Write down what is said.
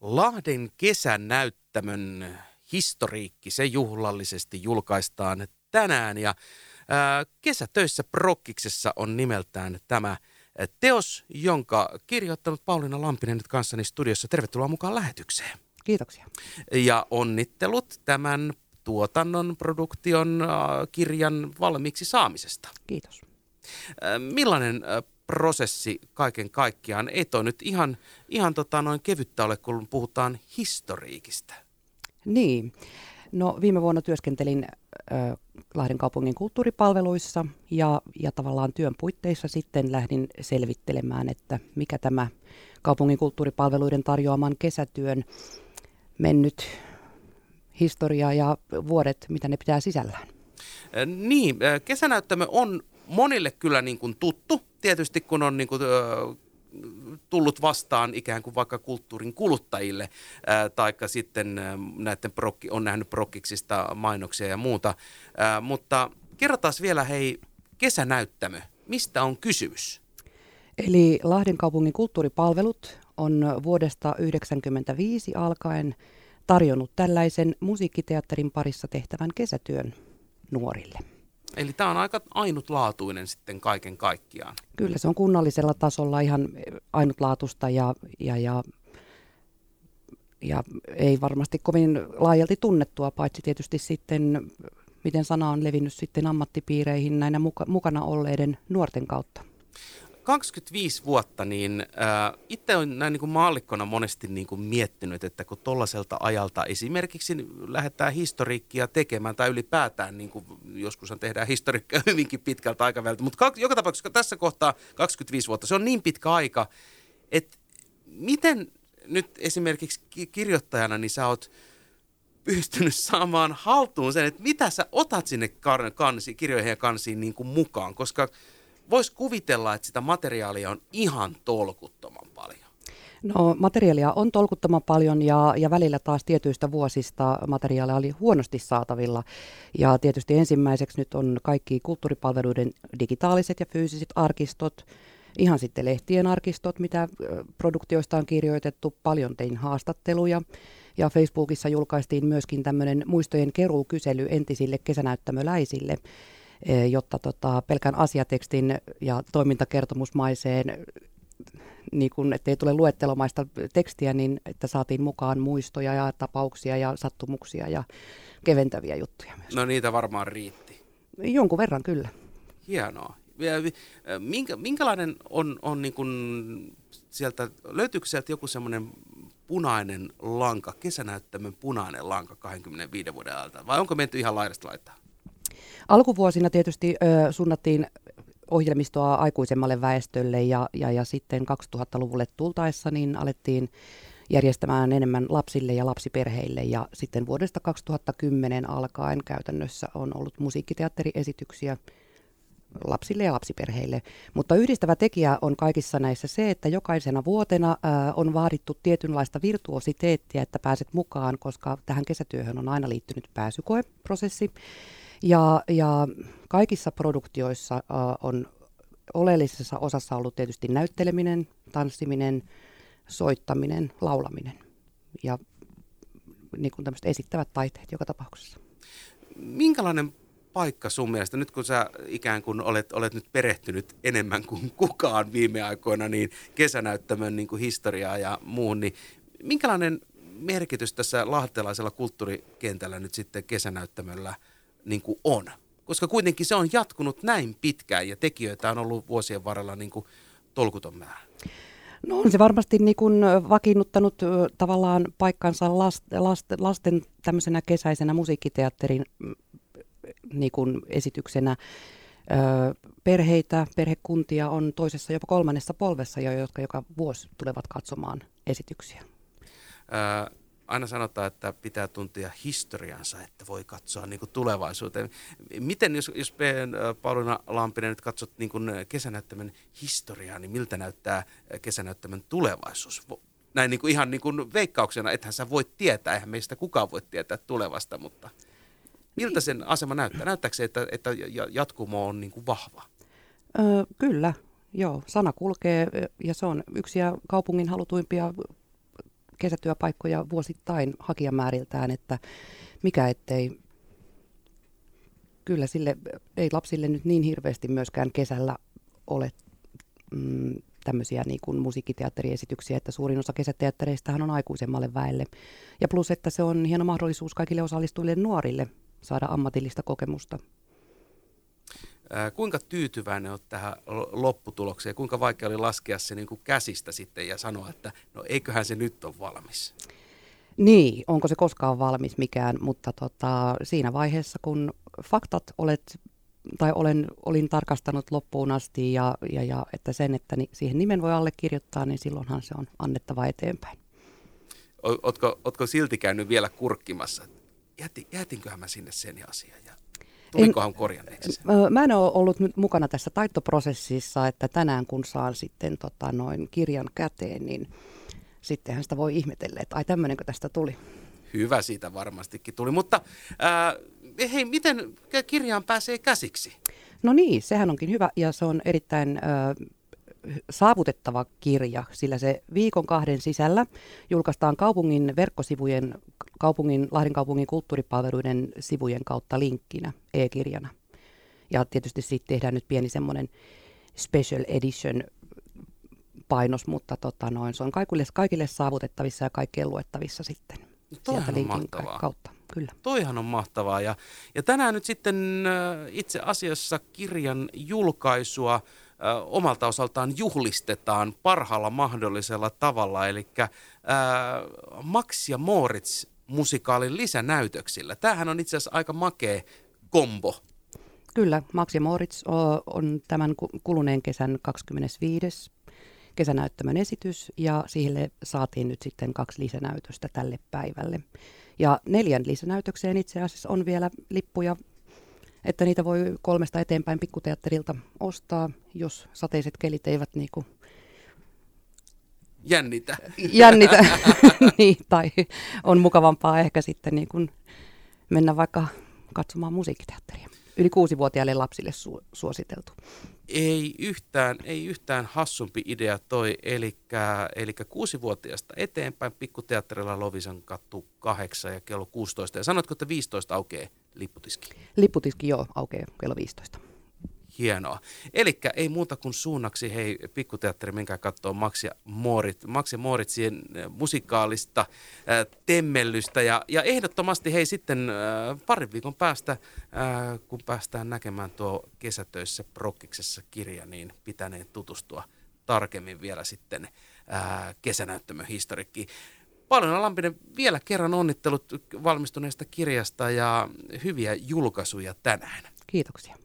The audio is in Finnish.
Lahden kesänäyttämön historiikki, se juhlallisesti julkaistaan tänään ja ää, Kesätöissä Prokkiksessa on nimeltään tämä teos, jonka kirjoittanut Pauliina Lampinen nyt kanssani studiossa. Tervetuloa mukaan lähetykseen. Kiitoksia. Ja onnittelut tämän tuotannon, produktion, kirjan valmiiksi saamisesta. Kiitos. Millainen prosessi kaiken kaikkiaan? Ei toi nyt ihan, ihan tota noin kevyttä ole, kun puhutaan historiikista. Niin. No viime vuonna työskentelin äh, Lahden kaupungin kulttuuripalveluissa ja, ja tavallaan työn puitteissa sitten lähdin selvittelemään, että mikä tämä kaupungin kulttuuripalveluiden tarjoaman kesätyön mennyt historia ja vuodet, mitä ne pitää sisällään. Niin, kesänäyttämö on monille kyllä niin kuin tuttu, tietysti kun on niin kuin, tullut vastaan ikään kuin vaikka kulttuurin kuluttajille, taikka sitten näiden prokki, on nähnyt prokkiksista mainoksia ja muuta. Ää, mutta kerrotaan vielä hei, kesänäyttämö, mistä on kysymys? Eli Lahden kaupungin kulttuuripalvelut on vuodesta 1995 alkaen tarjonnut tällaisen musiikkiteatterin parissa tehtävän kesätyön nuorille. Eli tämä on aika ainutlaatuinen sitten kaiken kaikkiaan. Kyllä se on kunnallisella tasolla ihan ainutlaatuista ja, ja, ja, ja ei varmasti kovin laajalti tunnettua, paitsi tietysti sitten, miten sana on levinnyt sitten ammattipiireihin näinä muka, mukana olleiden nuorten kautta. 25 vuotta, niin äh, itse olen näin niin kuin maallikkona monesti niin kuin miettinyt, että kun tuollaiselta ajalta esimerkiksi lähdetään historiikkia tekemään tai ylipäätään, niin kuin joskushan tehdään historiikkia hyvinkin pitkältä aikaväliltä, mutta joka tapauksessa tässä kohtaa 25 vuotta, se on niin pitkä aika, että miten nyt esimerkiksi kirjoittajana, niin sä oot pystynyt saamaan haltuun sen, että mitä sä otat sinne kansi, kirjoihin ja kansiin niin kuin mukaan, koska – voisi kuvitella, että sitä materiaalia on ihan tolkuttoman paljon. No materiaalia on tolkuttoman paljon ja, ja välillä taas tietyistä vuosista materiaalia oli huonosti saatavilla. Ja tietysti ensimmäiseksi nyt on kaikki kulttuuripalveluiden digitaaliset ja fyysiset arkistot, ihan sitten lehtien arkistot, mitä produktioista on kirjoitettu. Paljon tein haastatteluja ja Facebookissa julkaistiin myöskin tämmöinen muistojen keruukysely entisille kesänäyttämöläisille. Jotta tota, pelkän asiatekstin ja toimintakertomusmaiseen niin kun, ettei tule luettelomaista tekstiä, niin että saatiin mukaan muistoja ja tapauksia ja sattumuksia ja keventäviä juttuja myös. No niitä varmaan riitti. Jonkun verran kyllä. Hienoa. Minkä, minkälainen on, on niin kun sieltä, löytyykö sieltä joku semmoinen punainen lanka, kesänäyttämön punainen lanka 25 vuoden ajalta, vai onko menty ihan laidasta laittaa? Alkuvuosina tietysti ö, suunnattiin ohjelmistoa aikuisemmalle väestölle ja, ja, ja sitten 2000-luvulle tultaessa niin alettiin järjestämään enemmän lapsille ja lapsiperheille ja sitten vuodesta 2010 alkaen käytännössä on ollut musiikkiteatteriesityksiä lapsille ja lapsiperheille. Mutta yhdistävä tekijä on kaikissa näissä se, että jokaisena vuotena on vaadittu tietynlaista virtuositeettia, että pääset mukaan, koska tähän kesätyöhön on aina liittynyt pääsykoeprosessi. Ja, ja kaikissa produktioissa äh, on oleellisessa osassa ollut tietysti näytteleminen, tanssiminen, soittaminen, laulaminen ja niin kuin tämmöiset esittävät taiteet joka tapauksessa. Minkälainen paikka sun mielestä, nyt kun sä ikään kuin olet, olet nyt perehtynyt enemmän kuin kukaan viime aikoina, niin kesänäyttämön niin kuin historiaa ja muun, niin minkälainen merkitys tässä lahtelaisella kulttuurikentällä nyt sitten kesänäyttämöllä – niin kuin on. Koska kuitenkin se on jatkunut näin pitkään ja tekijöitä on ollut vuosien varrella niin kuin tolkuton määrä. No on se varmasti niin kuin vakiinnuttanut tavallaan paikkansa last, last, lasten tämmöisenä kesäisenä musiikkiteatterin mm, niin kuin esityksenä. perheitä, perhekuntia on toisessa jopa kolmannessa polvessa jo, jotka joka vuosi tulevat katsomaan esityksiä aina sanotaan, että pitää tuntia historiansa, että voi katsoa niin kuin tulevaisuuteen. Miten, jos, jos Paulina Lampinen nyt katsot niin kuin kesänäyttämön historiaa, niin miltä näyttää kesänäyttämön tulevaisuus? Näin niin kuin ihan niin kuin veikkauksena, ethän sä voi tietää, eihän meistä kukaan voi tietää tulevasta, mutta miltä sen asema näyttää? Näyttääkö se, että, että jatkumo on niin kuin vahva? Öö, kyllä, joo. Sana kulkee ja se on yksi kaupungin halutuimpia kesätyöpaikkoja vuosittain hakijamääriltään, että mikä ettei kyllä sille, ei lapsille nyt niin hirveästi myöskään kesällä ole mm, tämmöisiä niin kuin musiikkiteatteriesityksiä, että suurin osa kesäteattereistahan on aikuisemmalle väelle. Ja plus, että se on hieno mahdollisuus kaikille osallistujille nuorille saada ammatillista kokemusta. Ää, kuinka tyytyväinen olet tähän lopputulokseen? Kuinka vaikea oli laskea se niin kuin käsistä sitten ja sanoa, että no eiköhän se nyt ole valmis? Niin, onko se koskaan valmis mikään, mutta tota, siinä vaiheessa, kun faktat olet tai olen, olin tarkastanut loppuun asti ja, ja, ja että sen, että ni, siihen nimen voi allekirjoittaa, niin silloinhan se on annettava eteenpäin. Ootko, ootko silti käynyt vielä kurkkimassa? Jäti, jätinköhän mä sinne sen asian ja tulikohan korjanneeksi? Mä en ole ollut nyt mukana tässä taittoprosessissa, että tänään kun saan sitten tota, noin kirjan käteen, niin sittenhän sitä voi ihmetellä, että ai tämmöinenkö tästä tuli. Hyvä siitä varmastikin tuli, mutta ää, hei, miten kirjaan pääsee käsiksi? No niin, sehän onkin hyvä ja se on erittäin ö, saavutettava kirja, sillä se viikon kahden sisällä julkaistaan kaupungin verkkosivujen, kaupungin, Lahden kaupungin kulttuuripalveluiden sivujen kautta linkkinä e-kirjana. Ja tietysti siitä tehdään nyt pieni semmoinen special edition painos, mutta tota noin, se on kaikille, kaikille saavutettavissa ja kaikkeen luettavissa sitten no sieltä linkin mahtavaa. kautta. Kyllä. Toihan on mahtavaa. Ja, ja tänään nyt sitten itse asiassa kirjan julkaisua omalta osaltaan juhlistetaan parhaalla mahdollisella tavalla. Eli äh, Max ja Moritz musikaalin lisänäytöksillä. Tämähän on itse asiassa aika makea kombo. Kyllä, Max ja Moritz on tämän kuluneen kesän 25 kesänäyttämön esitys ja siihen saatiin nyt sitten kaksi lisänäytöstä tälle päivälle. Ja neljän lisänäytökseen itse asiassa on vielä lippuja, että niitä voi kolmesta eteenpäin pikkuteatterilta ostaa, jos sateiset kelit eivät niin kuin Jännitä. Jännitä, niin, tai on mukavampaa ehkä sitten niin kuin mennä vaikka katsomaan musiikkiteatteria. Yli kuusivuotiaille lapsille su- suositeltu. Ei yhtään, ei yhtään hassumpi idea toi, eli kuusivuotiaasta eteenpäin pikkuteatterilla Lovisan kattu 8 ja kello 16. Ja sanotko, että 15 aukeaa lipputiski? Lipputiski joo, aukeaa kello 15. Hienoa. Eli ei muuta kuin suunnaksi, hei, pikkuteatteri, menkää katsoa Max ja, Morit, Max ja Moritsien äh, musikaalista äh, temmellystä. Ja, ja ehdottomasti, hei, sitten äh, parin viikon päästä, äh, kun päästään näkemään tuo kesätöissä Prokkiksessa kirja, niin pitäneen tutustua tarkemmin vielä sitten äh, kesänäyttämön historiikkiin. Paljon Lampinen, vielä kerran onnittelut valmistuneesta kirjasta ja hyviä julkaisuja tänään. Kiitoksia.